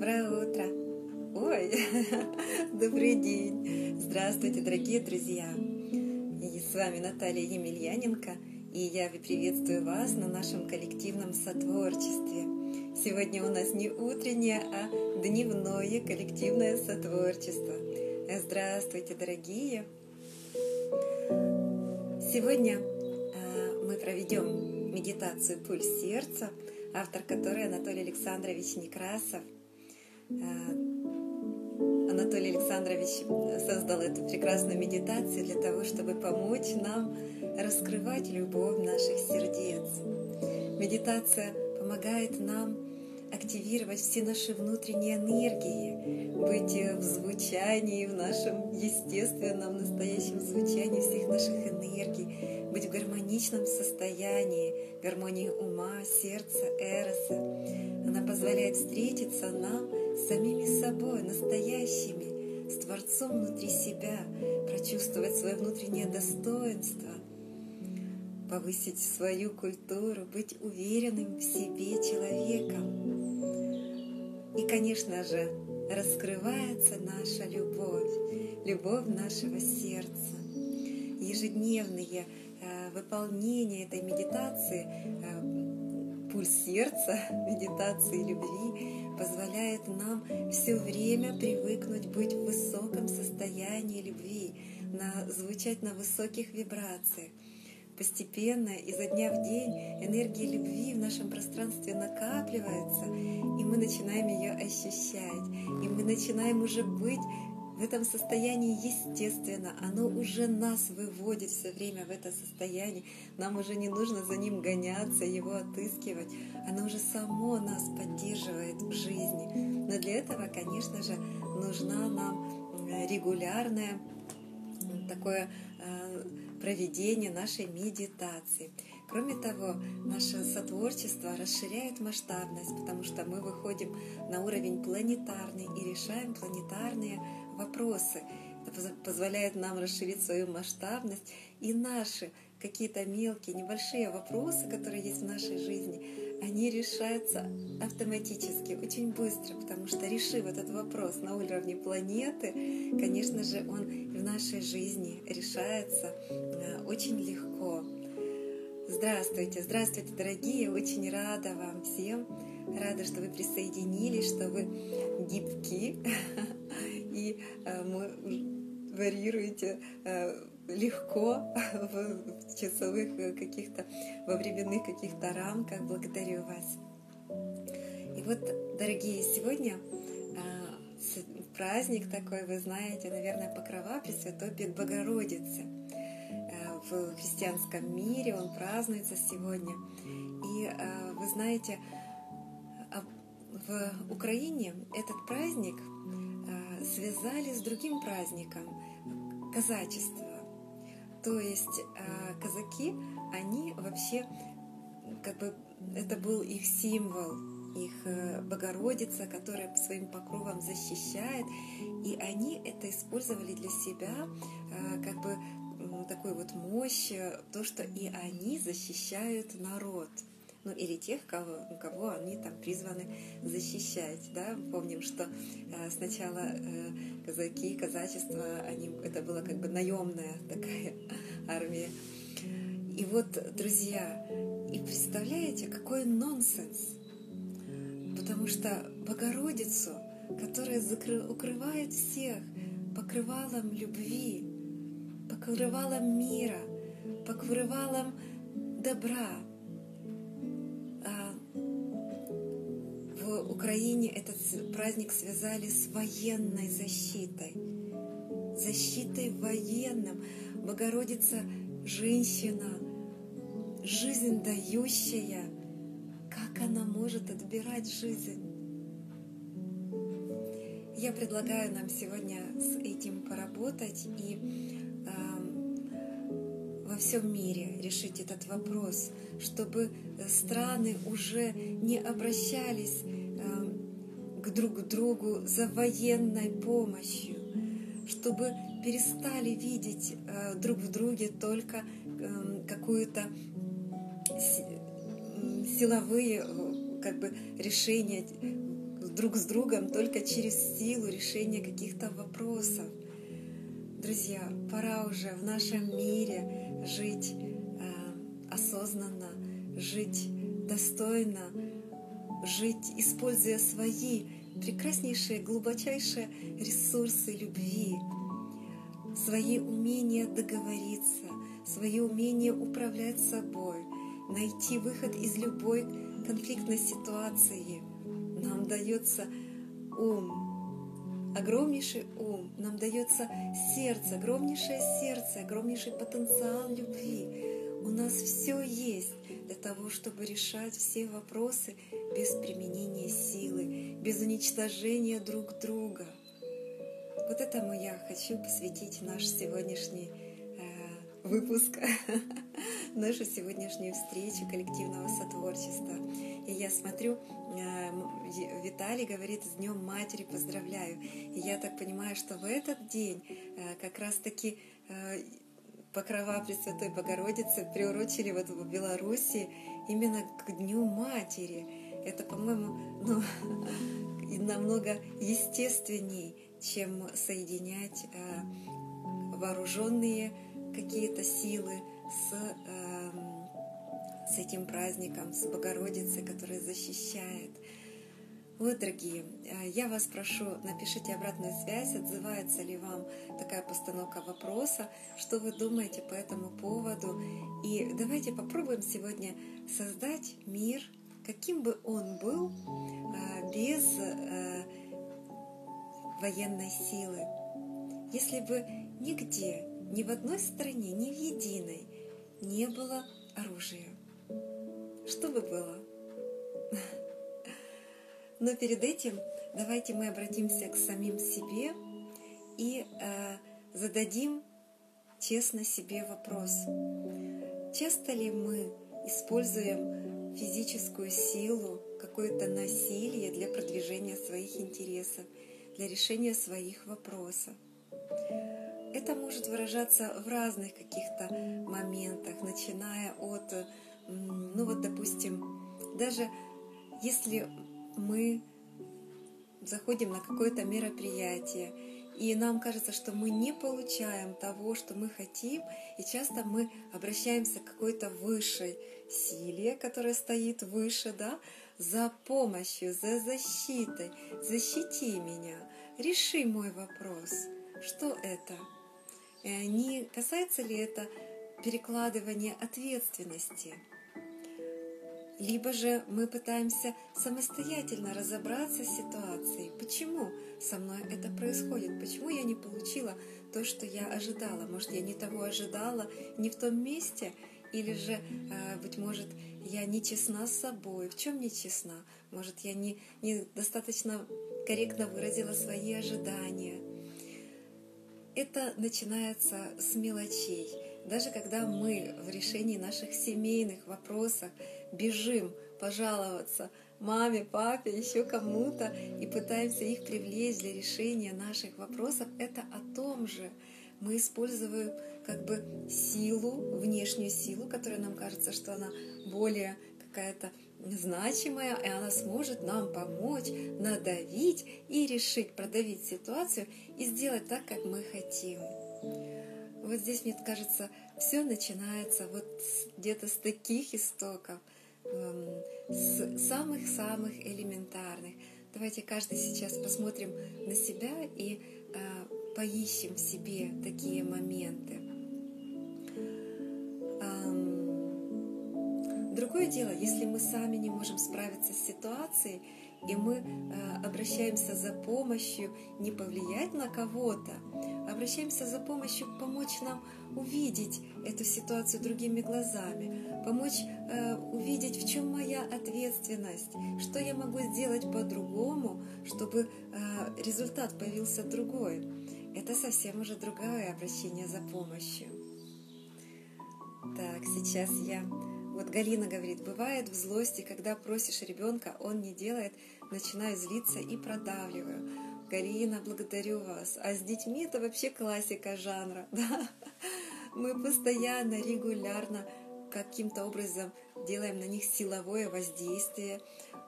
Доброе утро! Ой, добрый день! Здравствуйте, дорогие друзья! И с вами Наталья Емельяненко, и я приветствую вас на нашем коллективном сотворчестве. Сегодня у нас не утреннее, а дневное коллективное сотворчество. Здравствуйте, дорогие! Сегодня а, мы проведем медитацию «Пульс сердца», автор которой Анатолий Александрович Некрасов. Э, Анатолий Александрович создал эту прекрасную медитацию для того, чтобы помочь нам раскрывать любовь наших сердец. Медитация помогает нам активировать все наши внутренние энергии, быть в звучании, в нашем естественном, настоящем звучании всех наших энергий, быть в гармоничном состоянии, гармонии ума, сердца, эроса. Она позволяет встретиться нам самими собой, настоящими, с Творцом внутри себя, прочувствовать свое внутреннее достоинство, повысить свою культуру, быть уверенным в себе человеком. И, конечно же, раскрывается наша любовь, любовь нашего сердца. Ежедневные выполнение этой медитации, э, пульс сердца, медитации любви позволяет нам все время привыкнуть быть в высоком состоянии любви, на, звучать на высоких вибрациях. Постепенно, изо дня в день, энергия любви в нашем пространстве накапливается, и мы начинаем ее ощущать, и мы начинаем уже быть в этом состоянии естественно, оно уже нас выводит все время в это состояние, нам уже не нужно за ним гоняться, его отыскивать, оно уже само нас поддерживает в жизни. Но для этого, конечно же, нужна нам регулярное такое э, проведение нашей медитации. Кроме того, наше сотворчество расширяет масштабность, потому что мы выходим на уровень планетарный и решаем планетарные вопросы. Это позволяет нам расширить свою масштабность. И наши какие-то мелкие, небольшие вопросы, которые есть в нашей жизни, они решаются автоматически, очень быстро, потому что решив этот вопрос на уровне планеты, конечно же, он в нашей жизни решается э, очень легко. Здравствуйте, здравствуйте, дорогие, очень рада вам всем, рада, что вы присоединились, что вы гибки, и э, варьируете э, легко в часовых э, каких-то, во временных каких-то рамках. Благодарю вас. И вот, дорогие, сегодня праздник такой, вы знаете, наверное, Покрова Пресвятой Богородицы. В христианском мире он празднуется сегодня. И вы знаете, а в Украине этот праздник связали с другим праздником – казачество. То есть а, казаки, они вообще, как бы, это был их символ, их э, Богородица, которая своим покровом защищает, и они это использовали для себя а, как бы такой вот мощь, то, что и они защищают народ – ну или тех, кого, кого они там призваны защищать. Да? Помним, что э, сначала э, казаки, казачество, они, это была как бы наемная такая армия. И вот, друзья, и представляете, какой нонсенс, потому что Богородицу, которая закры, укрывает всех покрывалом любви, покрывалом мира, покрывалом добра, Украине этот праздник связали с военной защитой. Защитой военным. Богородица – женщина, жизнь дающая. Как она может отбирать жизнь? Я предлагаю нам сегодня с этим поработать и э, во всем мире решить этот вопрос, чтобы страны уже не обращались к друг другу за военной помощью, чтобы перестали видеть э, друг в друге только э, какую-то силовые как бы решения друг с другом только через силу решения каких-то вопросов. Друзья, пора уже в нашем мире жить э, осознанно, жить достойно, жить, используя свои прекраснейшие, глубочайшие ресурсы любви, свои умения договориться, свои умения управлять собой, найти выход из любой конфликтной ситуации. Нам дается ум, огромнейший ум, нам дается сердце, огромнейшее сердце, огромнейший потенциал любви. У нас все есть для того, чтобы решать все вопросы без применения силы, без уничтожения друг друга. Вот этому я хочу посвятить наш сегодняшний э, выпуск, нашу сегодняшнюю встречу коллективного сотворчества. И я смотрю, э, Виталий говорит, с Днем Матери поздравляю. И я так понимаю, что в этот день э, как раз-таки э, покрова Пресвятой Богородицы приурочили вот в Беларуси именно к Дню Матери. Это, по-моему, ну, намного естественней, чем соединять э, вооруженные какие-то силы с, э, с этим праздником, с Богородицей, которая защищает. Вот, дорогие, э, я вас прошу, напишите обратную связь, отзывается ли вам такая постановка вопроса, что вы думаете по этому поводу. И давайте попробуем сегодня создать мир, каким бы он был, э, без э, военной силы. Если бы нигде, ни в одной стране, ни в единой не было оружия, что бы было? Но перед этим давайте мы обратимся к самим себе и э, зададим честно себе вопрос. Часто ли мы используем физическую силу, какое-то насилие для продвижения своих интересов, для решения своих вопросов? Это может выражаться в разных каких-то моментах, начиная от, ну вот, допустим, даже если мы заходим на какое-то мероприятие, и нам кажется, что мы не получаем того, что мы хотим, и часто мы обращаемся к какой-то высшей силе, которая стоит выше, да, за помощью, за защитой. Защити меня, реши мой вопрос. Что это? Э, не касается ли это перекладывания ответственности? Либо же мы пытаемся самостоятельно разобраться с ситуацией. Почему со мной это происходит? Почему я не получила то, что я ожидала? Может, я не того ожидала, не в том месте? Или же, э, быть может, я не честна с собой? В чем не честна? Может, я не, не достаточно корректно выразила свои ожидания? Это начинается с мелочей. Даже когда мы в решении наших семейных вопросов бежим пожаловаться маме, папе, еще кому-то и пытаемся их привлечь для решения наших вопросов, это о том же. Мы используем как бы силу, внешнюю силу, которая нам кажется, что она более какая-то значимая, и она сможет нам помочь надавить и решить, продавить ситуацию и сделать так, как мы хотим. Вот здесь, мне кажется, все начинается вот где-то с таких истоков – Эм, с самых-самых элементарных. Давайте каждый сейчас посмотрим на себя и э, поищем в себе такие моменты. Другое дело, если мы сами не можем справиться с ситуацией, и мы э, обращаемся за помощью не повлиять на кого-то, а обращаемся за помощью помочь нам увидеть эту ситуацию другими глазами, помочь э, увидеть, в чем моя ответственность, что я могу сделать по-другому, чтобы э, результат появился другой. Это совсем уже другое обращение за помощью. Так, сейчас я вот Галина говорит, бывает в злости, когда просишь ребенка, он не делает, начинаю злиться и продавливаю. Галина, благодарю вас. А с детьми это вообще классика жанра. Да? Мы постоянно, регулярно каким-то образом делаем на них силовое воздействие,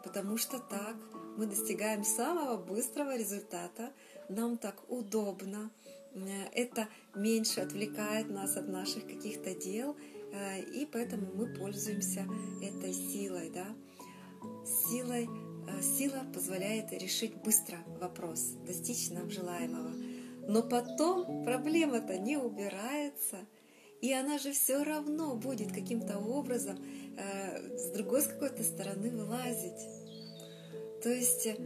потому что так мы достигаем самого быстрого результата, нам так удобно, это меньше отвлекает нас от наших каких-то дел, э, и поэтому мы пользуемся этой силой, да. Силой, э, сила позволяет решить быстро вопрос, достичь нам желаемого. Но потом проблема-то не убирается, и она же все равно будет каким-то образом э, с другой с какой-то стороны вылазить. То есть э,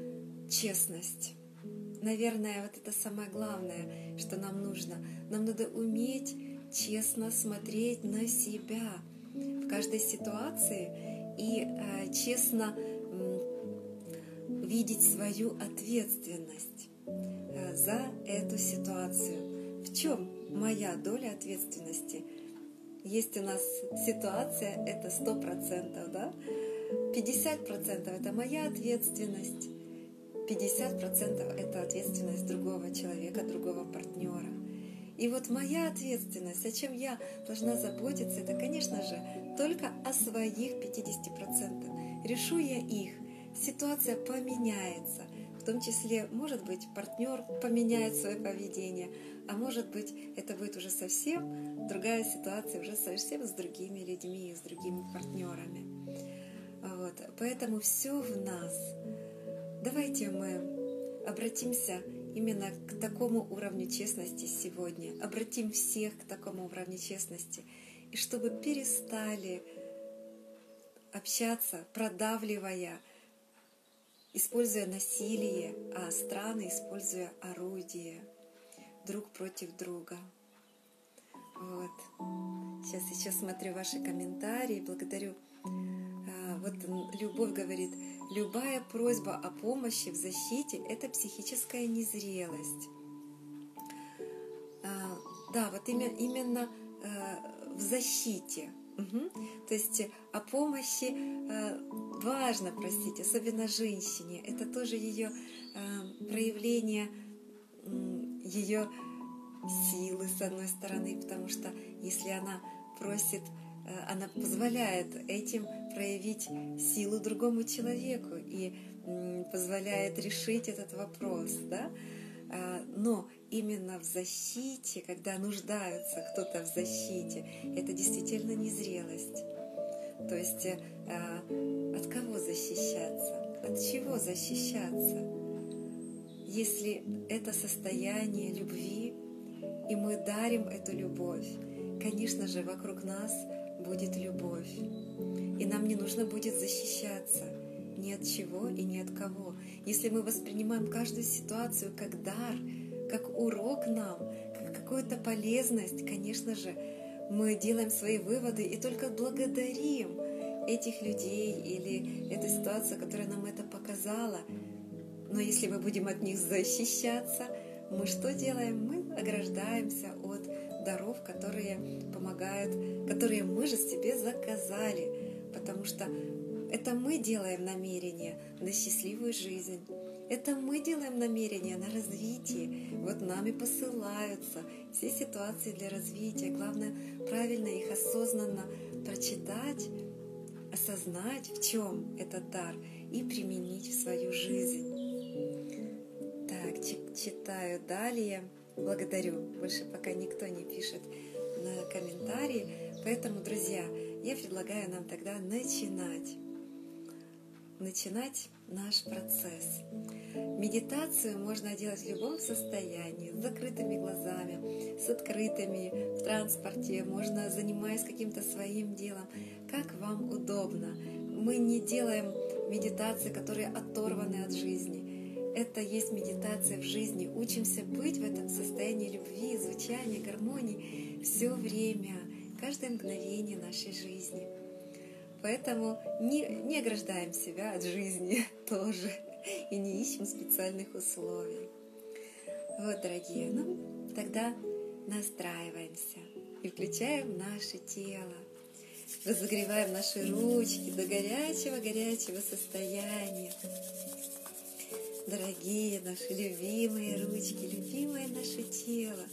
честность. Наверное, вот это самое главное, что нам нужно. Нам надо уметь честно смотреть на себя в каждой ситуации и э, честно э, видеть свою ответственность э, за эту ситуацию. В чем моя доля ответственности. Есть у нас ситуация, это сто процентов, да? 50% это моя ответственность, 50% это ответственность другого человека, другого партнера. И вот моя ответственность, о чем я должна заботиться, это, конечно же, только о своих 50%. Решу я их, ситуация поменяется. В том числе, может быть, партнер поменяет свое поведение, а может быть, это будет уже совсем другая ситуация, уже совсем с другими людьми, с другими партнерами. Вот. Поэтому все в нас. Давайте мы обратимся именно к такому уровню честности сегодня, обратим всех к такому уровню честности, и чтобы перестали общаться, продавливая, используя насилие, а страны используя орудие друг против друга. Вот. Сейчас сейчас смотрю ваши комментарии, благодарю. Вот Любовь говорит, любая просьба о помощи в защите – это психическая незрелость. А, да, вот именно а, в защите. Угу. То есть о помощи важно просить, особенно женщине. Это тоже ее проявление ее силы, с одной стороны, потому что если она просит, э, она позволяет этим проявить силу другому человеку и позволяет решить этот вопрос, да? А, но именно в защите, когда нуждаются кто-то в защите, это действительно незрелость. То есть э, от кого защищаться? От чего защищаться? если это состояние любви, и мы дарим эту любовь, конечно же, вокруг нас будет любовь. И нам не нужно будет защищаться ни от чего и ни от кого. Если мы воспринимаем каждую ситуацию как дар, как урок нам, как какую-то полезность, конечно же, мы делаем свои выводы и только благодарим этих людей или эту ситуацию, которая нам это показала, но если мы будем от них защищаться, мы что делаем? Мы ограждаемся от даров, которые помогают, которые мы же себе заказали, потому что это мы делаем намерение на счастливую жизнь. Это мы делаем намерение на развитие. Вот нами посылаются все ситуации для развития. Главное правильно их осознанно прочитать, осознать, в чем этот дар, и применить в свою жизнь читаю далее. Благодарю. Больше пока никто не пишет на комментарии. Поэтому, друзья, я предлагаю нам тогда начинать. Начинать наш процесс. Медитацию можно делать в любом состоянии, с закрытыми глазами, с открытыми, в транспорте, можно занимаясь каким-то своим делом, как вам удобно. Мы не делаем медитации, которые оторваны от жизни это есть медитация в жизни. Учимся быть в этом состоянии любви, звучания, гармонии все время, каждое мгновение нашей жизни. Поэтому не, не ограждаем себя от жизни тоже и не ищем специальных условий. Вот, дорогие, ну тогда настраиваемся и включаем наше тело. Разогреваем наши ручки до горячего-горячего состояния дорогие наши любимые ручки, любимое наше тело.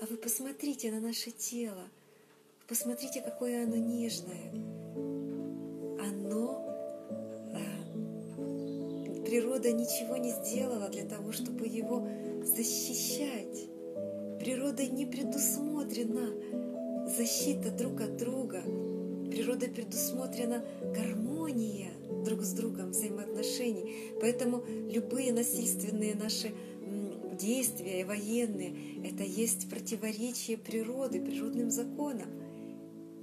А вы посмотрите на наше тело, посмотрите, какое оно нежное. Оно а, природа ничего не сделала для того, чтобы его защищать. Природой не предусмотрена защита друг от друга. Природой предусмотрена гармония друг с другом взаимоотношений. Поэтому любые насильственные наши действия военные — это есть противоречие природы, природным законам.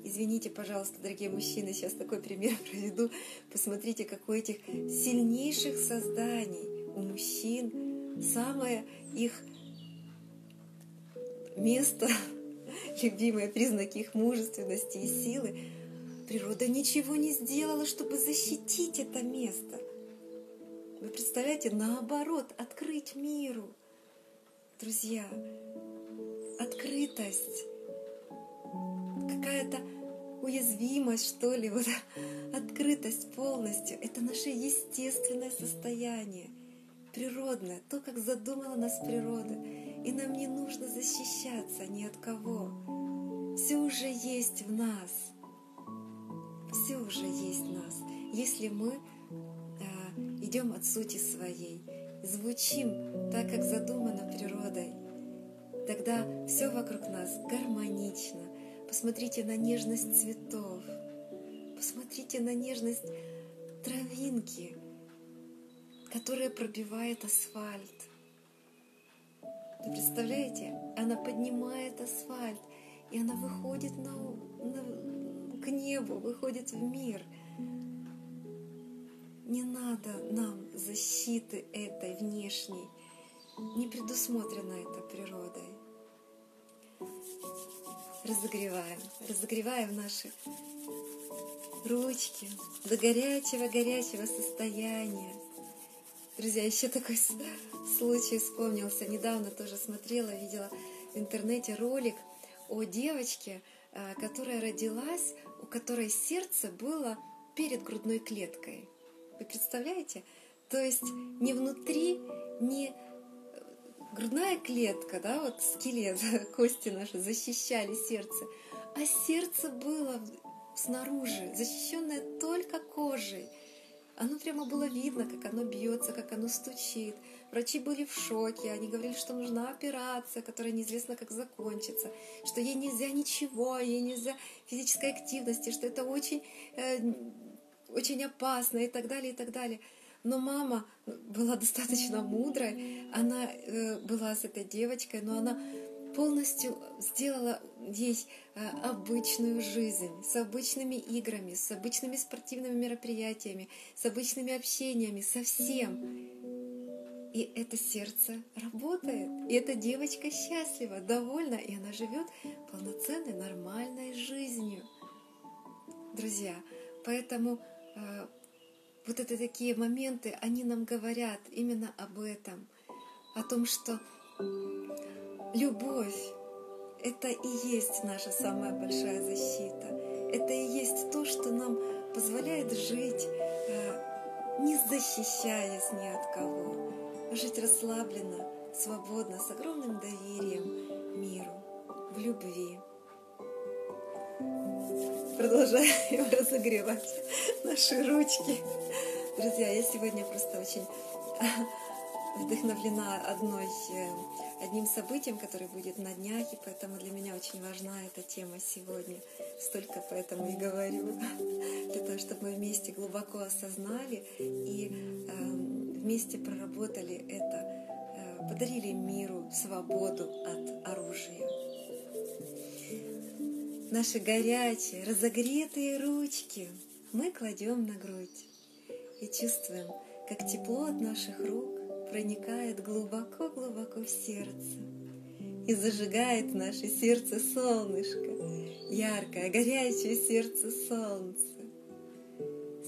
Извините, пожалуйста, дорогие мужчины, сейчас такой пример проведу. Посмотрите, какой этих сильнейших созданий у мужчин самое их место, любимые признаки их мужественности и силы. Природа ничего не сделала, чтобы защитить это место. Вы представляете, наоборот, открыть миру. Друзья, открытость, какая-то уязвимость, что ли, вот открытость полностью. Это наше естественное состояние, природное, то, как задумала нас природа. И нам не нужно защищаться ни от кого. Все уже есть в нас. Все уже есть в нас. Если мы э, идем от сути своей, звучим так, как задумано природой, тогда все вокруг нас гармонично, Посмотрите на нежность цветов. Посмотрите на нежность травинки, которая пробивает асфальт. Вы представляете? Она поднимает асфальт, и она выходит на, на, к небу, выходит в мир. Не надо нам защиты этой внешней. Не предусмотрено это природой разогреваем, разогреваем наши ручки до горячего-горячего состояния. Друзья, еще такой случай вспомнился. Недавно тоже смотрела, видела в интернете ролик о девочке, а, которая родилась, которой сердце было перед грудной клеткой. Вы представляете? То есть не внутри, не грудная клетка, да, вот скелет, кости наши защищали сердце, а сердце было снаружи, защищенное только кожей. Оно прямо было видно, как оно бьется, как оно стучит. Врачи были в шоке, они говорили, что нужна операция, которая неизвестно как закончится, что ей нельзя ничего, ей нельзя физической активности, что это очень, э, очень опасно и так далее, и так далее. Но мама была достаточно мудрой, она э, была с этой девочкой, но она полностью сделала ей э, обычную жизнь, с обычными играми, с обычными спортивными мероприятиями, с обычными общениями, со всем. И это сердце работает, и эта девочка счастлива, довольна, и она живет полноценной, нормальной жизнью. Друзья, поэтому э, вот это такие моменты, они нам говорят именно об этом, о том, что любовь — это и есть наша самая большая защита. Это и есть то, что нам позволяет жить, э, не защищаясь ни от кого, жить расслабленно, свободно, с огромным доверием миру, в любви продолжаем разогревать наши ручки. Друзья, я сегодня просто очень вдохновлена одной, э, одним событием, которое будет на днях, и поэтому для меня очень важна эта тема сегодня. Столько поэтому и говорю, для того, чтобы мы вместе глубоко осознали и э, вместе проработали это, э, подарили миру свободу от оружия наши горячие, разогретые ручки мы кладем на грудь и чувствуем, как тепло от наших рук проникает глубоко-глубоко в сердце и зажигает наше сердце солнышко, яркое, горячее сердце солнца.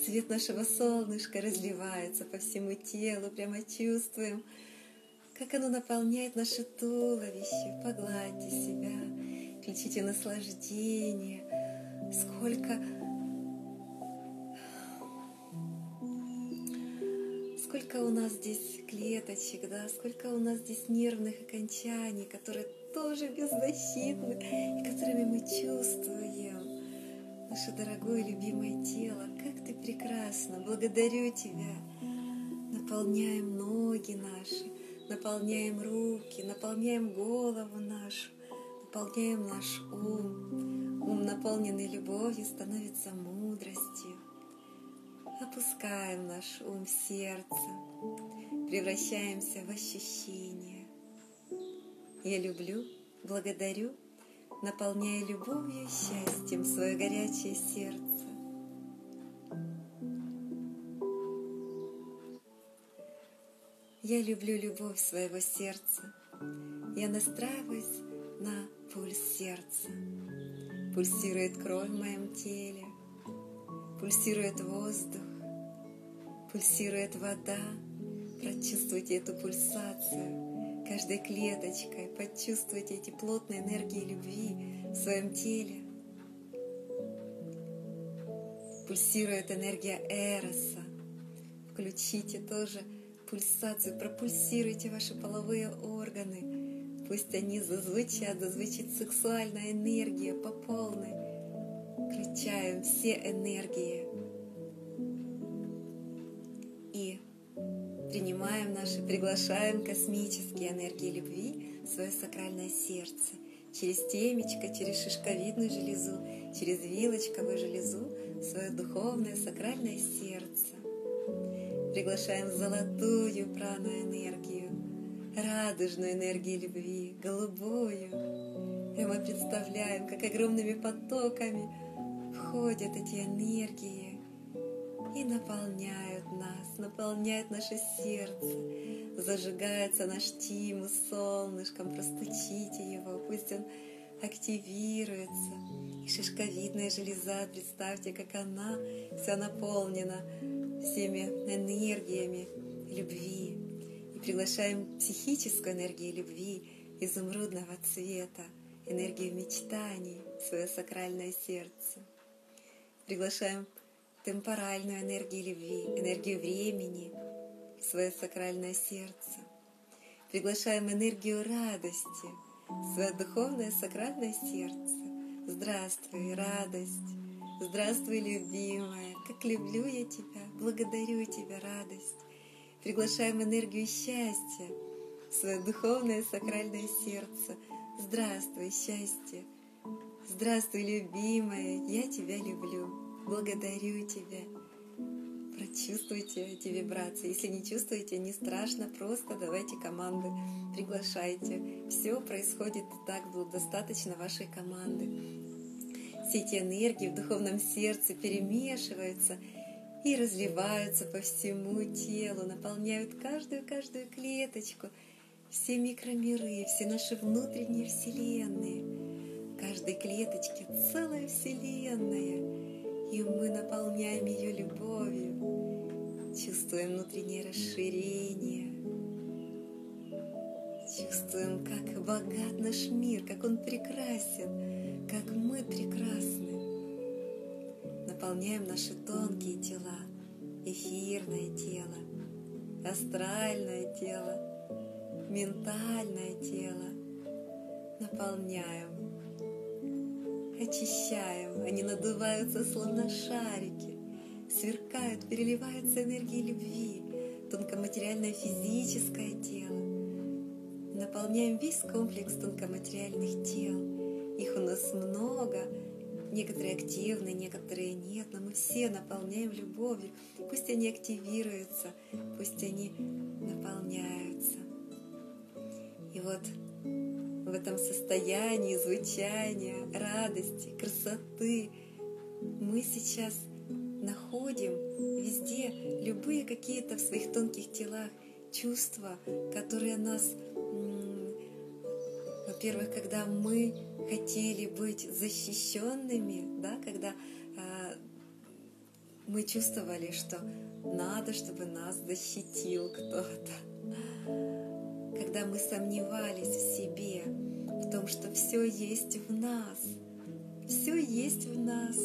Свет нашего солнышка разливается по всему телу, прямо чувствуем, как оно наполняет наше туловище. Погладьте себя, включите наслаждение, сколько сколько у нас здесь клеточек, да, сколько у нас здесь нервных окончаний, которые тоже беззащитны, и которыми мы чувствуем наше дорогое любимое тело. Как ты прекрасна! Благодарю тебя! наполняем ноги наши, наполняем руки, наполняем голову нашу, наполняем наш ум. Ум, наполненный любовью, становится мудростью. Опускаем наш ум в сердце, превращаемся в ощущение. Я люблю, благодарю, наполняя любовью и счастьем свое горячее сердце. Я люблю любовь своего сердца. Я настраиваюсь на пульс сердца. Пульсирует кровь в моем теле, пульсирует воздух, пульсирует вода. Прочувствуйте эту пульсацию каждой клеточкой, почувствуйте эти плотные энергии любви в своем теле. Пульсирует энергия Эроса. Включите тоже пульсацию, пропульсируйте ваши половые органы. Пусть они зазвучат, зазвучит сексуальная энергия по полной. Включаем все энергии. Наши, приглашаем космические энергии любви в свое сакральное сердце. Через темечко, через шишковидную железу, через вилочковую железу, свое духовное сакральное сердце. Приглашаем золотую прану-энергию, радужную энергию любви, голубую. И мы представляем, как огромными потоками входят эти энергии и наполняют нас, наполняют наше сердце. Зажигается наш тимус солнышком, простучите его, пусть он активируется. И шишковидная железа, представьте, как она вся наполнена всеми энергиями любви. И приглашаем психическую энергию любви изумрудного цвета, энергию мечтаний в свое сакральное сердце. Приглашаем темпоральную энергию любви, энергию времени свое сакральное сердце. Приглашаем энергию радости свое духовное сакральное сердце. Здравствуй, радость! Здравствуй, любимая, как люблю я тебя, благодарю тебя, радость. Приглашаем энергию счастья свое духовное сакральное сердце. Здравствуй, счастье. Здравствуй, любимая, я тебя люблю, благодарю тебя. Прочувствуйте эти вибрации. Если не чувствуете, не страшно, просто давайте команды, приглашайте. Все происходит так, достаточно вашей команды все эти энергии в духовном сердце перемешиваются и разливаются по всему телу, наполняют каждую-каждую клеточку, все микромиры, все наши внутренние вселенные. В каждой клеточке целая вселенная, и мы наполняем ее любовью, чувствуем внутреннее расширение, чувствуем, как богат наш мир, как он прекрасен, как мы прекрасны. Наполняем наши тонкие тела, эфирное тело, астральное тело, ментальное тело. Наполняем, очищаем, они надуваются словно шарики, сверкают, переливаются энергией любви, тонкоматериальное физическое тело. Наполняем весь комплекс тонкоматериальных тел – их у нас много, некоторые активны, некоторые нет, но мы все наполняем любовью. Пусть они активируются, пусть они наполняются. И вот в этом состоянии звучания, радости, красоты. Мы сейчас находим везде любые какие-то в своих тонких телах чувства, которые нас, во-первых, когда мы хотели быть защищенными, да, когда э, мы чувствовали, что надо, чтобы нас защитил кто-то, когда мы сомневались в себе, в том, что все есть в нас, все есть в нас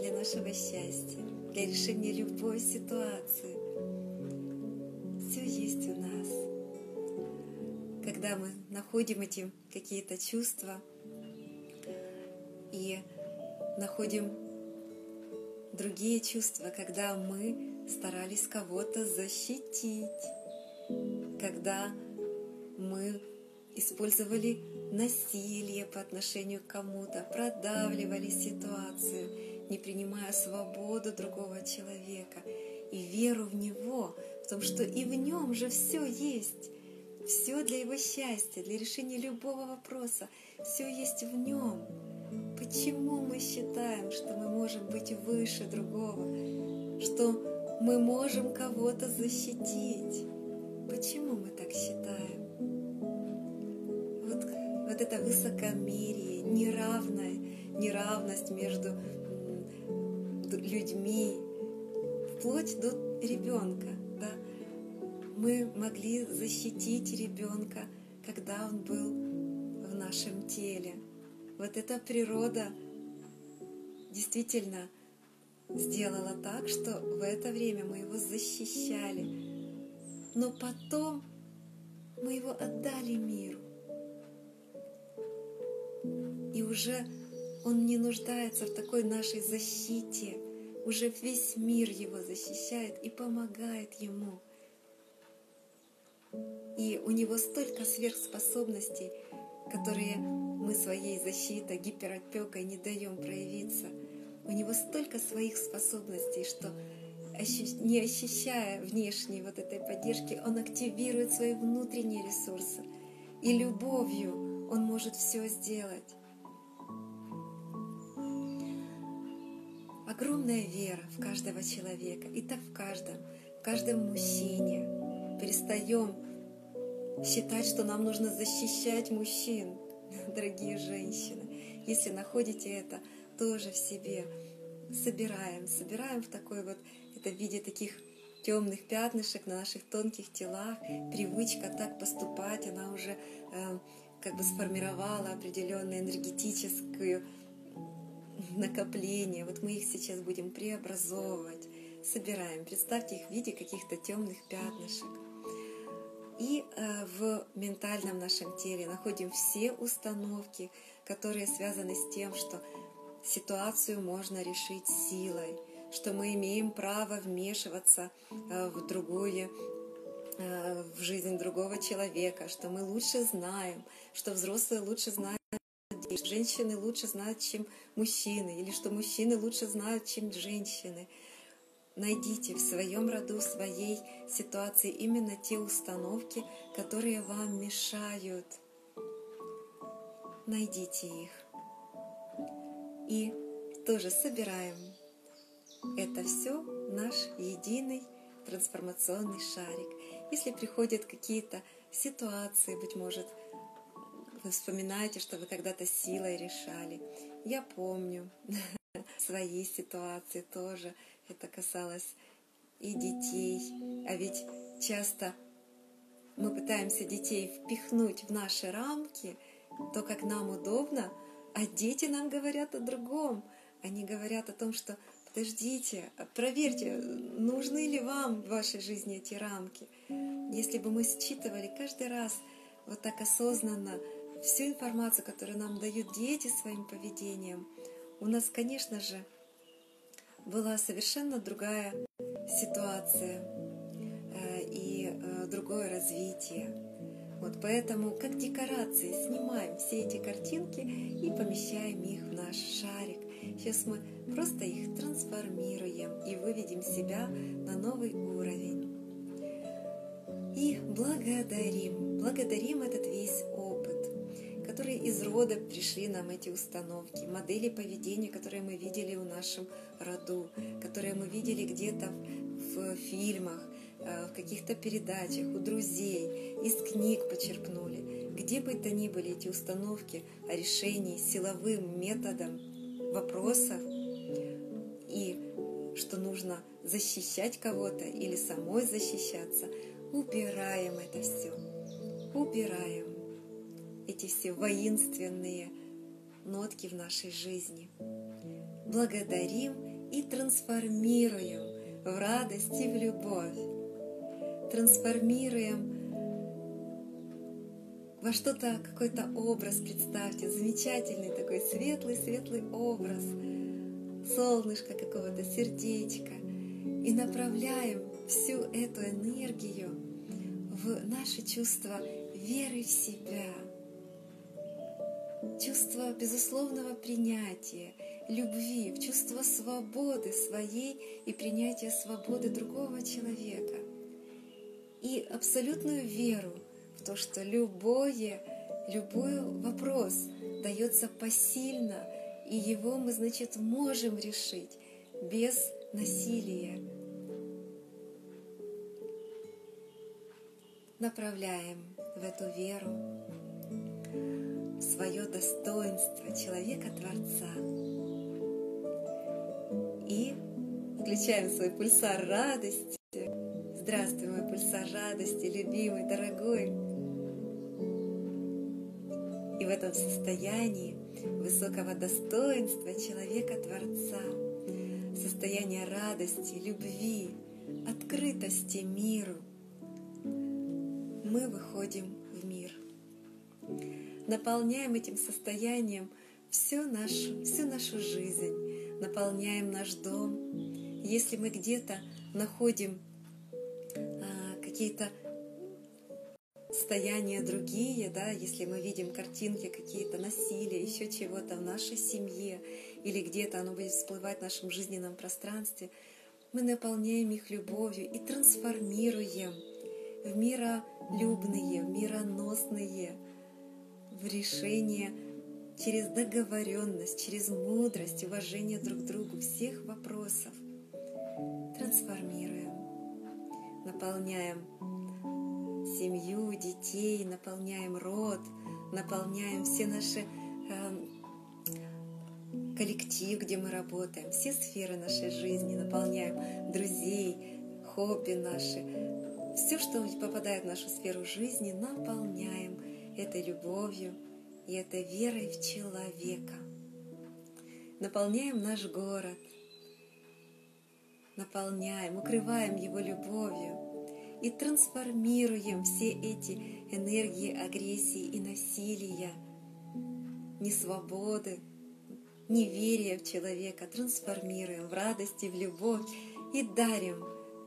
для нашего счастья, для решения любой ситуации. Все есть у нас. Когда мы находим эти какие-то чувства, и находим другие чувства, когда мы старались кого-то защитить, когда мы использовали насилие по отношению к кому-то, продавливали ситуацию, не принимая свободу другого человека и веру в него, в том, что и в нем же все есть, все для его счастья, для решения любого вопроса, все есть в нем. Почему мы считаем, что мы можем быть выше другого, что мы можем кого-то защитить? Почему мы так считаем? Вот, это высокомерие, неравная, неравность между людьми, вплоть до ребенка. Да? Мы могли защитить ребенка, когда он был в нашем теле. Вот эта природа действительно сделала так, что в это время мы его защищали. Но потом мы его отдали миру. Уже он не нуждается в такой нашей защите. Уже весь мир его защищает и помогает ему. И у него столько сверхспособностей, которые мы своей защитой, гиперопекой не даем проявиться. У него столько своих способностей, что не ощущая внешней вот этой поддержки, он активирует свои внутренние ресурсы. И любовью он может все сделать. Огромная вера в каждого человека, и так в каждом, в каждом мужчине. Перестаем считать, что нам нужно защищать мужчин, дорогие женщины. Если находите это тоже в себе, собираем, собираем в такой вот, это в виде таких темных пятнышек на наших тонких телах, привычка так поступать, она уже э, как бы сформировала определенную энергетическую накопление. Вот мы их сейчас будем преобразовывать, собираем. Представьте их в виде каких-то темных пятнышек. И э, в ментальном нашем теле находим все установки, которые связаны с тем, что ситуацию можно решить силой, что мы имеем право вмешиваться э, в другое, э, в жизнь другого человека, что мы лучше знаем, что взрослые лучше знают женщины лучше знают, чем мужчины, или что мужчины лучше знают, чем женщины. Найдите в своем роду, в своей ситуации именно те установки, которые вам мешают. Найдите их. И тоже собираем это все наш единый трансформационный шарик. Если приходят какие-то ситуации, быть может, вы вспоминаете, что вы когда-то силой решали. Я помню свои ситуации тоже это касалось и детей. А ведь часто мы пытаемся детей впихнуть в наши рамки, то, как нам удобно, а дети нам говорят о другом. Они говорят о том, что подождите, проверьте, нужны ли вам в вашей жизни эти рамки. Если бы мы считывали каждый раз вот так осознанно всю информацию, которую нам дают дети своим поведением, у нас, конечно же, была совершенно другая ситуация э, и э, другое развитие. Вот поэтому, как декорации, снимаем все эти картинки и помещаем их в наш шарик. Сейчас мы просто их трансформируем и выведем себя на новый уровень. И благодарим, благодарим этот весь которые из рода пришли нам эти установки, модели поведения, которые мы видели в нашем роду, которые мы видели где-то в фильмах, э, в каких-то передачах, у друзей, из книг почерпнули. Где бы то ни были эти установки о решении силовым методом вопросов и что нужно защищать кого-то или самой защищаться, убираем это все. Убираем эти все воинственные нотки в нашей жизни. Благодарим и трансформируем в радость и в любовь. Трансформируем во что-то, какой-то образ, представьте, замечательный такой светлый-светлый образ, солнышко какого-то, сердечко. и направляем всю эту энергию в наше чувство веры в себя, чувство безусловного принятия, любви, в чувство свободы своей и принятия свободы другого человека. И абсолютную веру в то, что любое, любой вопрос дается посильно, и его мы, значит, можем решить без насилия. Направляем в эту веру свое достоинство человека-творца. И включаем свой пульсар радости. Здравствуй, мой пульсар радости, любимый, дорогой. И в этом состоянии высокого достоинства человека-творца, состояния радости, любви, открытости миру, мы выходим. Наполняем этим состоянием всю нашу, всю нашу жизнь, наполняем наш дом. Если мы где-то находим а, какие-то состояния другие, да, если мы видим картинки какие-то насилия, еще чего-то в нашей семье или где-то оно будет всплывать в нашем жизненном пространстве, мы наполняем их любовью и трансформируем в миролюбные, в мироносные, в решение через договоренность, через мудрость, уважение друг к другу всех вопросов. Трансформируем, наполняем семью, детей, наполняем род, наполняем все наши э, коллектив, где мы работаем, все сферы нашей жизни, наполняем. Друзей, хобби наши, все, что попадает в нашу сферу жизни, наполняем этой любовью и этой верой в человека. Наполняем наш город, наполняем, укрываем его любовью, и трансформируем все эти энергии агрессии и насилия, несвободы, неверия в человека, трансформируем в радости, в любовь и дарим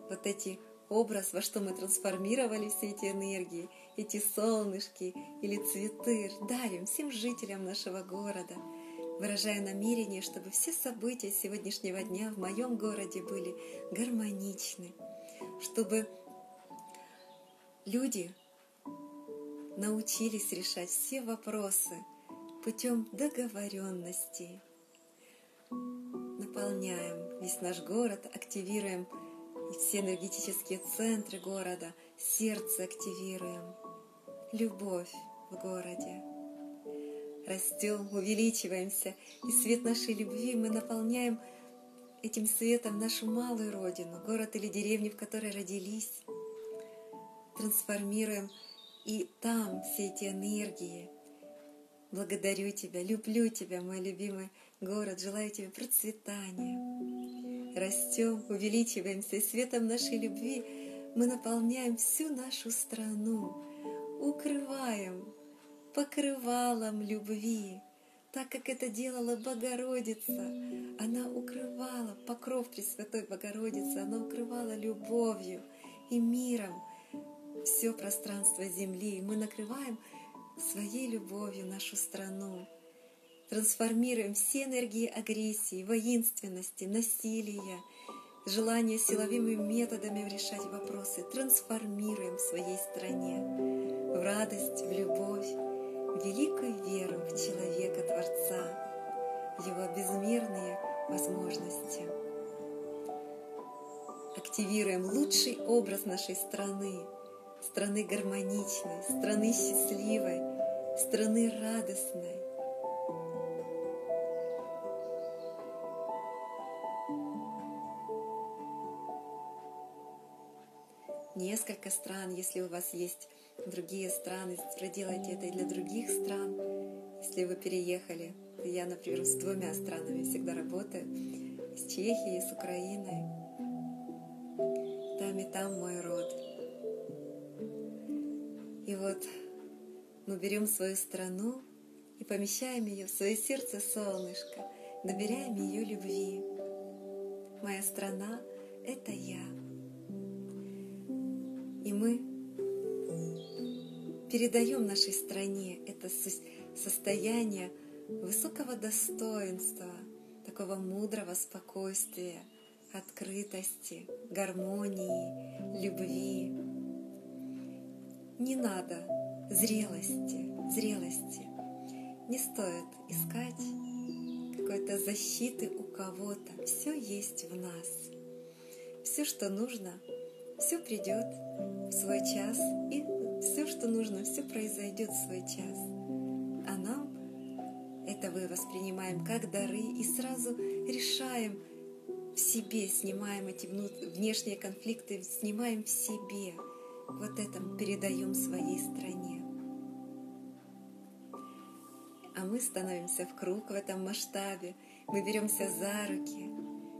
вот эти образ, во что мы трансформировали все эти энергии, эти солнышки или цветы, дарим всем жителям нашего города, выражая намерение, чтобы все события сегодняшнего дня в моем городе были гармоничны, чтобы Люди научились решать все вопросы путем договоренности. Наполняем весь наш город, активируем все энергетические центры города, сердце активируем, любовь в городе. Растем, увеличиваемся, и свет нашей любви мы наполняем этим светом нашу малую родину, город или деревню, в которой родились трансформируем и там все эти энергии. Благодарю Тебя, люблю Тебя, мой любимый город, желаю Тебе процветания. Растем, увеличиваемся, светом нашей любви мы наполняем всю нашу страну, укрываем покрывалом любви, так как это делала Богородица. Она укрывала покров Пресвятой Богородицы, она укрывала любовью и миром, все пространство Земли, мы накрываем своей любовью нашу страну, трансформируем все энергии агрессии, воинственности, насилия, желание силовыми методами решать вопросы, трансформируем в своей стране в радость, в любовь, в великую веру в человека Творца, в его безмерные возможности. Активируем лучший образ нашей страны — страны гармоничной, страны счастливой, страны радостной. Несколько стран, если у вас есть другие страны, проделайте это и для других стран. Если вы переехали, я, например, с двумя странами всегда работаю, с Чехией, с Украиной. Там и там мой род. И вот мы берем свою страну и помещаем ее в свое сердце солнышко, набираем ее любви. Моя страна — это я. И мы передаем нашей стране это состояние высокого достоинства, такого мудрого спокойствия, открытости, гармонии, любви. Не надо зрелости, зрелости. Не стоит искать какой-то защиты у кого-то. Все есть в нас. Все, что нужно, все придет в свой час, и все, что нужно, все произойдет в свой час. А нам это мы воспринимаем как дары и сразу решаем в себе, снимаем эти внешние конфликты, снимаем в себе. Вот это передаем своей стране. А мы становимся в круг в этом масштабе, мы беремся за руки.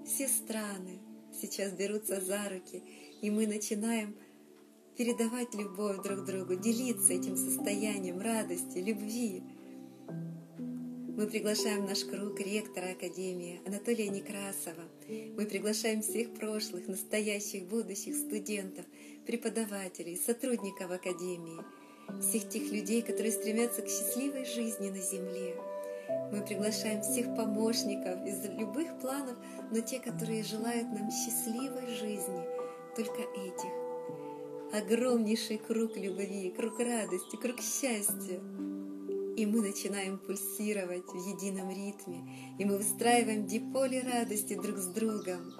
Все страны сейчас берутся за руки, и мы начинаем передавать любовь друг другу, делиться этим состоянием радости, любви. Мы приглашаем наш круг ректора Академии Анатолия Некрасова. Мы приглашаем всех прошлых, настоящих, будущих студентов, преподавателей, сотрудников Академии, всех тех людей, которые стремятся к счастливой жизни на Земле. Мы приглашаем всех помощников из любых планов, но те, которые желают нам счастливой жизни, только этих огромнейший круг любви, круг радости, круг счастья. И мы начинаем пульсировать в едином ритме, и мы выстраиваем диполи радости друг с другом.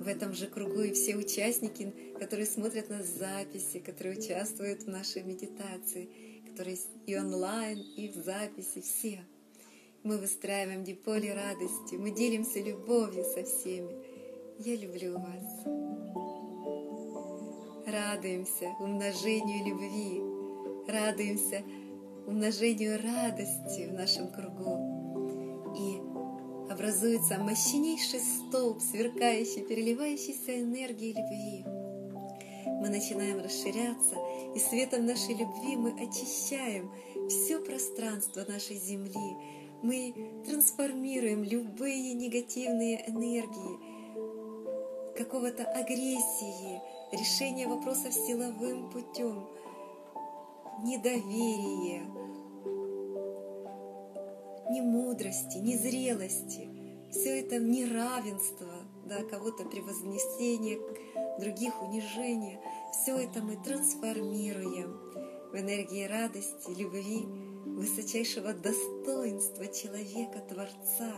В этом же кругу и все участники, которые смотрят на записи, которые участвуют в нашей медитации, которые и онлайн, и в записи, все. Мы выстраиваем диполи радости, мы делимся любовью со всеми. Я люблю вас радуемся умножению любви, радуемся умножению радости в нашем кругу. И образуется мощнейший столб, сверкающий, переливающийся энергией любви. Мы начинаем расширяться, и светом нашей любви мы очищаем все пространство нашей Земли. Мы трансформируем любые негативные энергии, какого-то агрессии, решение вопросов силовым путем, недоверие, ни мудрости, ни зрелости. Все это неравенство, да, кого-то превознесение, других унижение. Все это мы трансформируем в энергии радости, любви, высочайшего достоинства человека, Творца,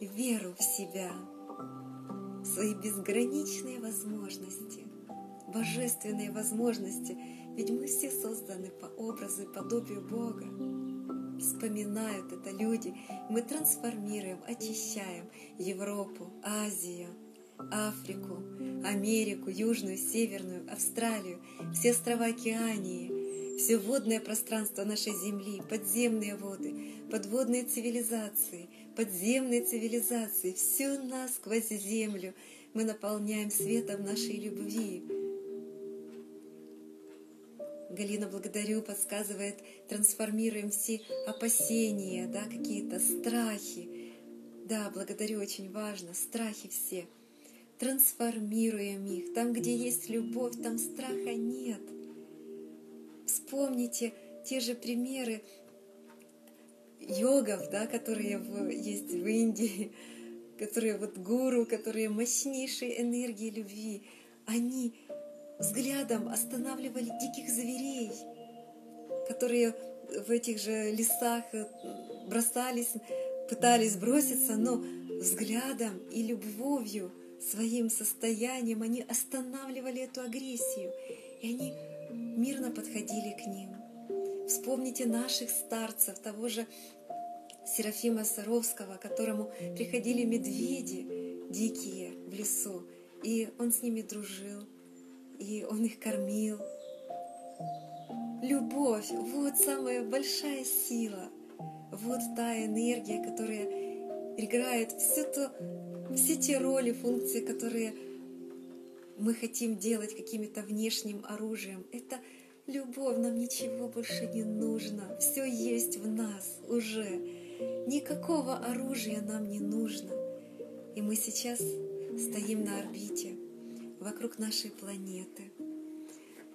веру в себя – свои безграничные возможности, божественные возможности, ведь мы все созданы по образу и подобию Бога. Вспоминают это люди, мы трансформируем, очищаем Европу, Азию, Африку, Америку, Южную, Северную, Австралию, все острова Океании, все водное пространство нашей Земли, подземные воды, подводные цивилизации — подземной цивилизации, всю нас сквозь землю мы наполняем светом нашей любви. Галина, благодарю, подсказывает, трансформируем все опасения, да, какие-то страхи. Да, благодарю, очень важно, страхи все. Трансформируем их. Там, где есть любовь, там страха нет. Вспомните те же примеры йогов, да, которые в, есть в Индии, которые вот гуру, которые мощнейшие энергии любви, они взглядом останавливали диких зверей, которые в этих же лесах э, бросались, пытались броситься, но взглядом и любовью, своим состоянием они останавливали эту агрессию, и они мирно подходили к ним. Вспомните наших старцев, того же Серафима Саровского, которому приходили медведи дикие в лесу, и он с ними дружил, и он их кормил. Любовь — вот самая большая сила, вот та энергия, которая играет все, то, все те роли, функции, которые мы хотим делать каким-то внешним оружием. Это любовь, нам ничего больше не нужно, все есть в нас уже. Никакого оружия нам не нужно. И мы сейчас стоим на орбите вокруг нашей планеты.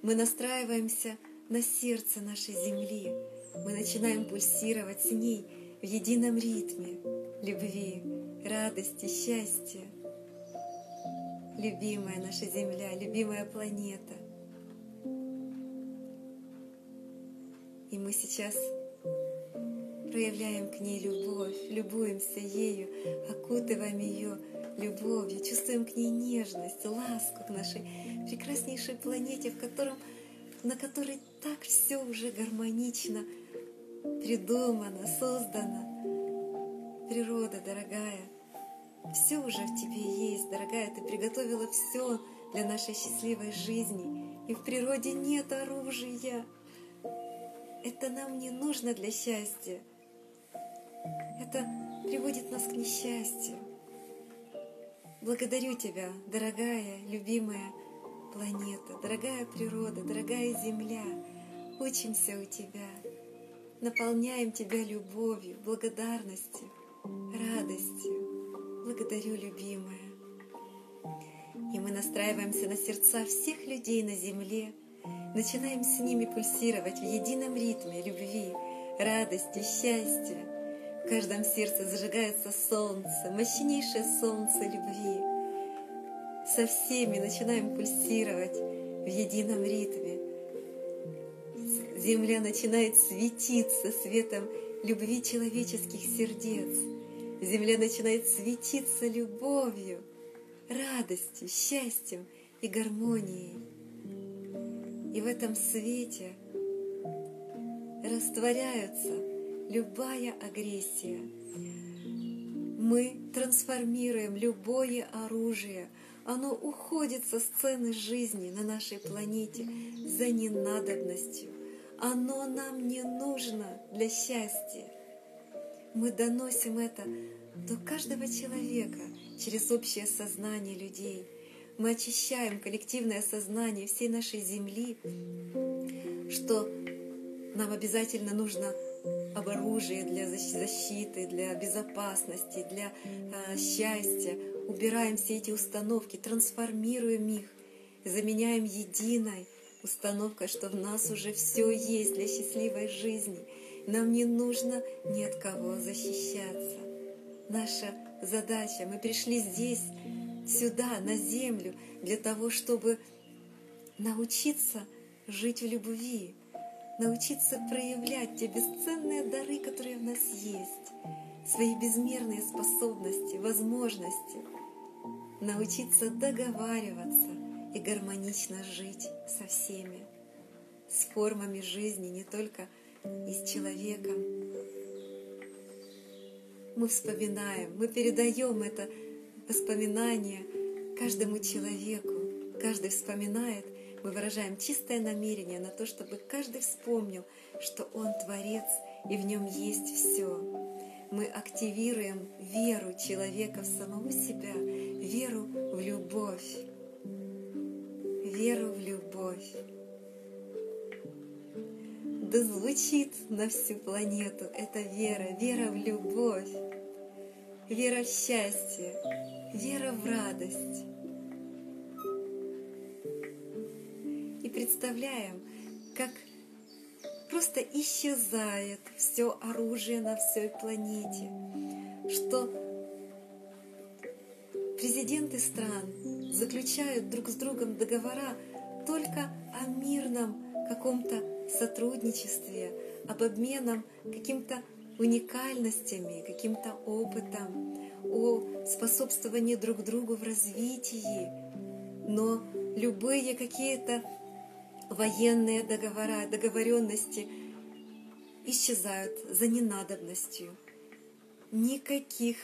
Мы настраиваемся на сердце нашей Земли. Мы начинаем пульсировать с ней в едином ритме любви, радости, счастья. Любимая наша Земля, любимая планета. И мы сейчас проявляем к ней любовь, любуемся ею, окутываем ее любовью, чувствуем к ней нежность, ласку к нашей прекраснейшей планете, в котором, на которой так все уже гармонично придумано, создано. Природа, дорогая, все уже в тебе есть, дорогая, ты приготовила все для нашей счастливой жизни, и в природе нет оружия. Это нам не нужно для счастья. Это приводит нас к несчастью. Благодарю Тебя, дорогая, любимая планета, дорогая природа, дорогая Земля. Учимся у Тебя, наполняем Тебя любовью, благодарностью, радостью. Благодарю, любимая. И мы настраиваемся на сердца всех людей на Земле, начинаем с ними пульсировать в едином ритме любви, радости, счастья, в каждом сердце зажигается солнце, мощнейшее солнце любви. Со всеми начинаем пульсировать в едином ритме. Земля начинает светиться светом любви человеческих сердец. Земля начинает светиться любовью, радостью, счастьем и гармонией. И в этом свете растворяются любая агрессия. Мы трансформируем любое оружие. Оно уходит со сцены жизни на нашей планете за ненадобностью. Оно нам не нужно для счастья. Мы доносим это до каждого человека через общее сознание людей. Мы очищаем коллективное сознание всей нашей Земли, что нам обязательно нужно об оружии для защиты, для безопасности, для э, счастья. Убираем все эти установки, трансформируем их, заменяем единой установкой, что в нас уже все есть для счастливой жизни. Нам не нужно ни от кого защищаться. Наша задача, мы пришли здесь, сюда, на землю, для того, чтобы научиться жить в любви, научиться проявлять те бесценные дары, которые в нас есть, свои безмерные способности, возможности, научиться договариваться и гармонично жить со всеми, с формами жизни, не только и с человеком. Мы вспоминаем, мы передаем это воспоминание каждому человеку. Каждый вспоминает мы выражаем чистое намерение на то, чтобы каждый вспомнил, что Он Творец и в нем есть все. Мы активируем веру человека в самого себя, веру в любовь. Веру в любовь. Да звучит на всю планету эта вера, вера в любовь, вера в счастье, вера в радость, представляем, как просто исчезает все оружие на всей планете, что президенты стран заключают друг с другом договора только о мирном каком-то сотрудничестве, об обменом каким-то уникальностями, каким-то опытом, о способствовании друг другу в развитии. Но любые какие-то военные договора, договоренности исчезают за ненадобностью. Никаких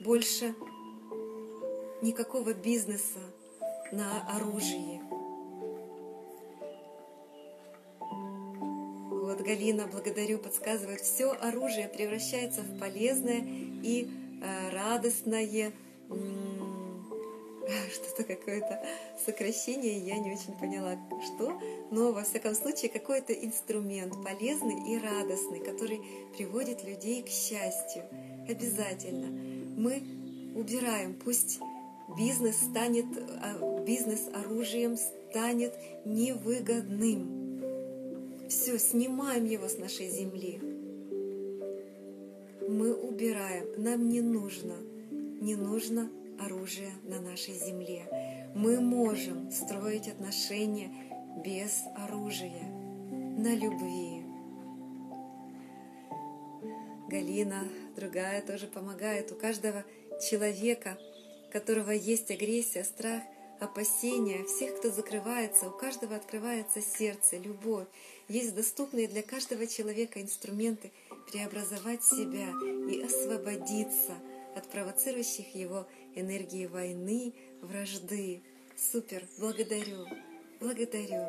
больше, никакого бизнеса на оружии. Вот Галина, благодарю, подсказывает, все оружие превращается в полезное и радостное, что-то какое-то сокращение, я не очень поняла, что, но во всяком случае какой-то инструмент полезный и радостный, который приводит людей к счастью. Обязательно. Мы убираем. Пусть бизнес станет, а, бизнес оружием станет невыгодным. Все, снимаем его с нашей земли. Мы убираем. Нам не нужно, не нужно оружие на нашей земле. Мы можем строить отношения без оружия, на любви. Галина, другая, тоже помогает. У каждого человека, у которого есть агрессия, страх, опасения, всех, кто закрывается, у каждого открывается сердце, любовь. Есть доступные для каждого человека инструменты преобразовать себя и освободиться от провоцирующих его энергии войны, вражды. Супер, благодарю, благодарю.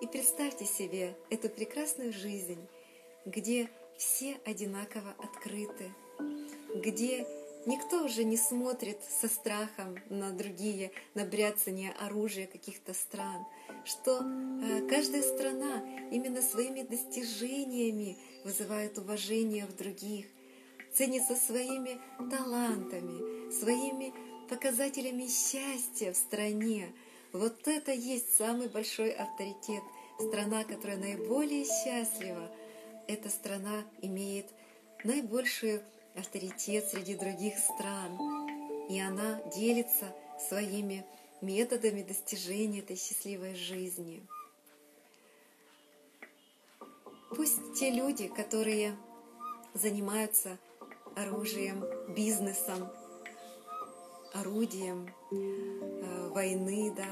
И представьте себе эту прекрасную жизнь, где все одинаково открыты, где никто уже не смотрит со страхом на другие, на бряцание оружия каких-то стран, что э, каждая страна именно своими достижениями вызывает уважение в других, ценится своими талантами, своими показателями счастья в стране. Вот это есть самый большой авторитет. Страна, которая наиболее счастлива, эта страна имеет наибольший авторитет среди других стран. И она делится своими методами достижения этой счастливой жизни. Пусть те люди, которые занимаются оружием, бизнесом, орудием э, войны, да,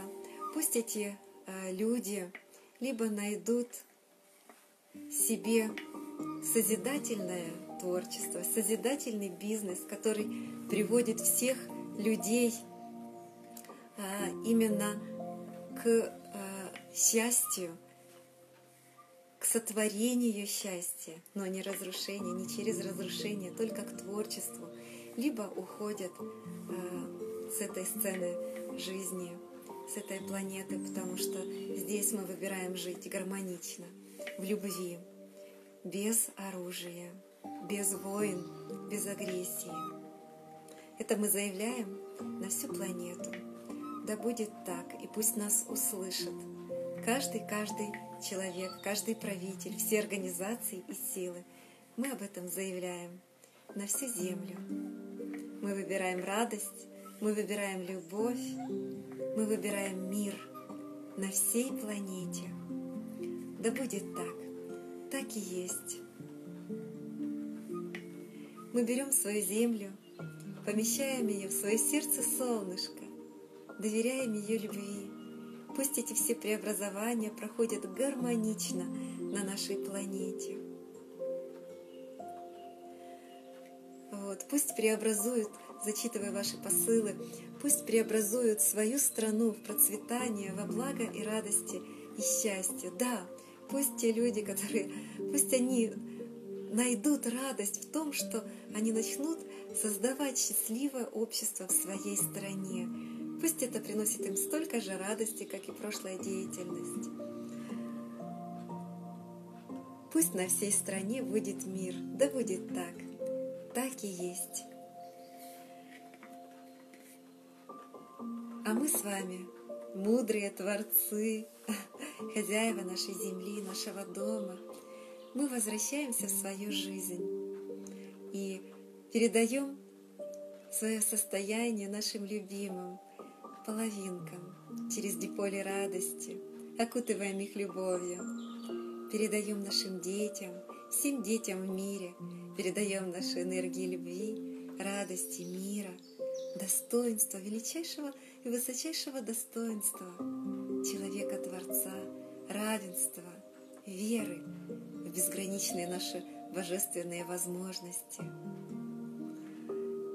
пусть эти э, люди либо найдут себе созидательное творчество, созидательный бизнес, который приводит всех людей именно к счастью, к сотворению счастья, но не разрушению, не через разрушение, только к творчеству, либо уходят э, с этой сцены жизни, с этой планеты, потому что здесь мы выбираем жить гармонично, в любви, без оружия, без войн, без агрессии. Это мы заявляем на всю планету. Да будет так, и пусть нас услышат. Каждый, каждый человек, каждый правитель, все организации и силы. Мы об этом заявляем на всю Землю. Мы выбираем радость, мы выбираем любовь, мы выбираем мир на всей планете. Да будет так, так и есть. Мы берем свою землю, помещаем ее в свое сердце солнышко, доверяем ее любви, Пусть эти все преобразования проходят гармонично на нашей планете. Вот, пусть преобразуют, зачитывая ваши посылы, пусть преобразуют свою страну в процветание, во благо и радости и счастье. Да, пусть те люди, которые, пусть они найдут радость в том, что они начнут создавать счастливое общество в своей стране, Пусть это приносит им столько же радости, как и прошлая деятельность. Пусть на всей стране будет мир, да будет так, так и есть. А мы с вами, мудрые творцы, хозяева нашей земли, нашего дома, мы возвращаемся в свою жизнь и передаем свое состояние нашим любимым, половинкам через диполе радости, окутываем их любовью. Передаем нашим детям, всем детям в мире, передаем наши энергии любви, радости, мира, достоинства, величайшего и высочайшего достоинства человека-творца, равенства, веры в безграничные наши божественные возможности.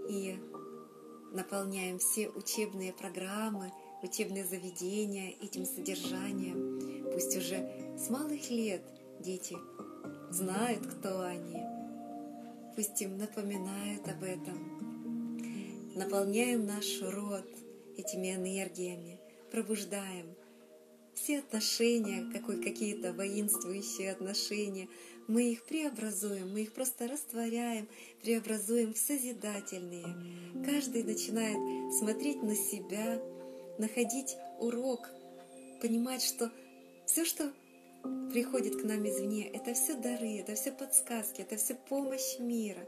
И наполняем все учебные программы, учебные заведения этим содержанием. Пусть уже с малых лет дети знают, кто они. Пусть им напоминают об этом. Наполняем наш род этими энергиями, пробуждаем все отношения, какой, какие-то воинствующие отношения, мы их преобразуем, мы их просто растворяем, преобразуем в созидательные. Каждый начинает смотреть на себя, находить урок, понимать, что все, что приходит к нам извне, это все дары, это все подсказки, это все помощь мира.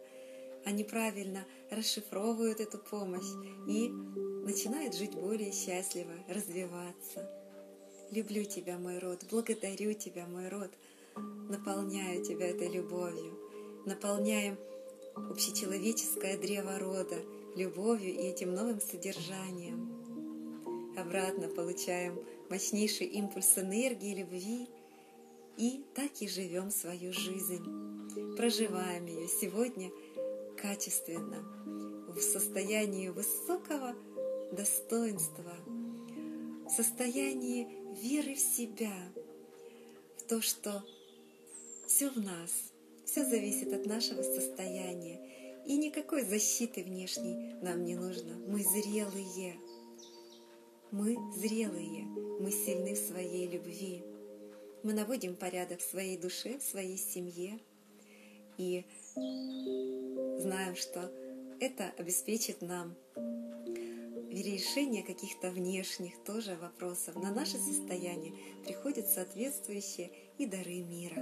Они правильно расшифровывают эту помощь и начинают жить более счастливо, развиваться. Люблю тебя, мой род, благодарю тебя, мой род, наполняю тебя этой любовью, наполняем общечеловеческое древо рода любовью и этим новым содержанием. Обратно получаем мощнейший импульс энергии, любви, и так и живем свою жизнь. Проживаем ее сегодня качественно, в состоянии высокого достоинства, в состоянии веры в себя, в то, что все в нас, все зависит от нашего состояния, и никакой защиты внешней нам не нужно. Мы зрелые. Мы зрелые, мы сильны в своей любви. Мы наводим порядок в своей душе, в своей семье и знаем, что это обеспечит нам решение каких-то внешних тоже вопросов. На наше состояние приходят соответствующие и дары мира.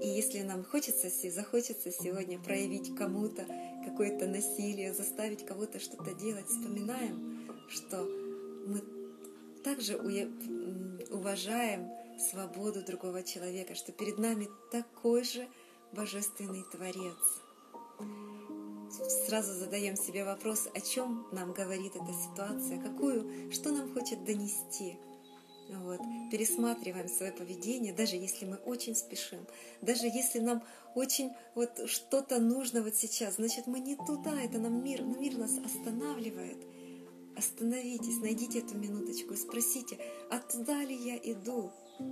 И если нам хочется, захочется сегодня проявить кому-то какое-то насилие, заставить кого-то что-то делать, вспоминаем, что мы также уважаем свободу другого человека, что перед нами такой же божественный Творец. Сразу задаем себе вопрос, о чем нам говорит эта ситуация, какую, что нам хочет донести. Вот. Пересматриваем свое поведение, даже если мы очень спешим, даже если нам очень вот что-то нужно вот сейчас, значит мы не туда, это нам мир, мир нас останавливает – Остановитесь, найдите эту минуточку и спросите, а ли я иду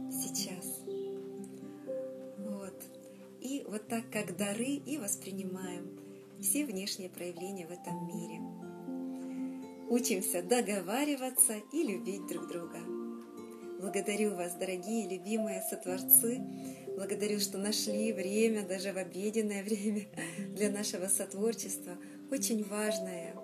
сейчас? Вот. И вот так, как дары, и воспринимаем все внешние проявления в этом мире. Учимся договариваться и любить друг друга. Благодарю вас, дорогие, любимые сотворцы. Благодарю, что нашли время, даже в обеденное время, для нашего сотворчества. Очень важное,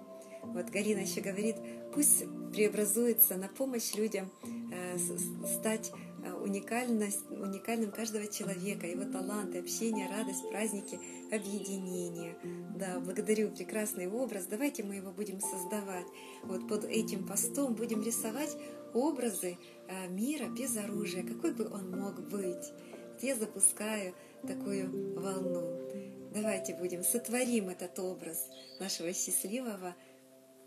вот Галина еще говорит, пусть преобразуется на помощь людям э, стать уникальность, уникальным каждого человека, его таланты, общение, радость, праздники, объединение. Да, благодарю прекрасный образ. Давайте мы его будем создавать. Вот под этим постом будем рисовать образы э, мира без оружия, какой бы он мог быть. Я запускаю такую волну. Давайте будем сотворим этот образ нашего счастливого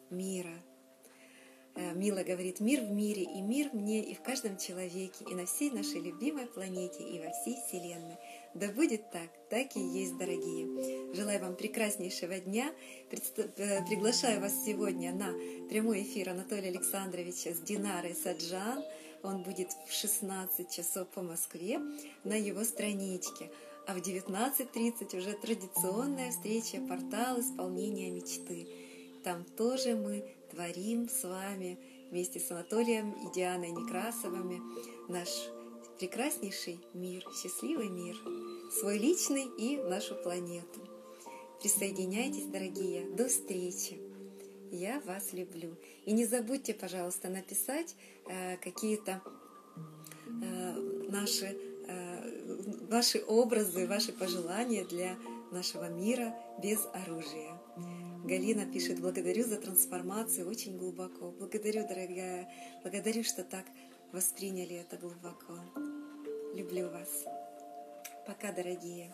мира. Э, Мила говорит, мир в мире, и мир мне, и в каждом человеке, и на всей нашей любимой планете, и во всей Вселенной. Да будет так, так и есть, дорогие. Желаю вам прекраснейшего дня. Э, приглашаю вас сегодня на прямой эфир Анатолия Александровича с Динарой Саджан. Он будет в 16 часов по Москве на его страничке. А в 19.30 уже традиционная встреча «Портал исполнения мечты». Там тоже мы творим с вами вместе с Анатолием и Дианой Некрасовыми наш прекраснейший мир, счастливый мир, свой личный и нашу планету. Присоединяйтесь, дорогие, до встречи. Я вас люблю. И не забудьте, пожалуйста, написать э, какие-то э, наши, э, ваши образы, ваши пожелания для нашего мира без оружия. Галина пишет, благодарю за трансформацию очень глубоко. Благодарю, дорогая, благодарю, что так восприняли это глубоко. Люблю вас. Пока, дорогие.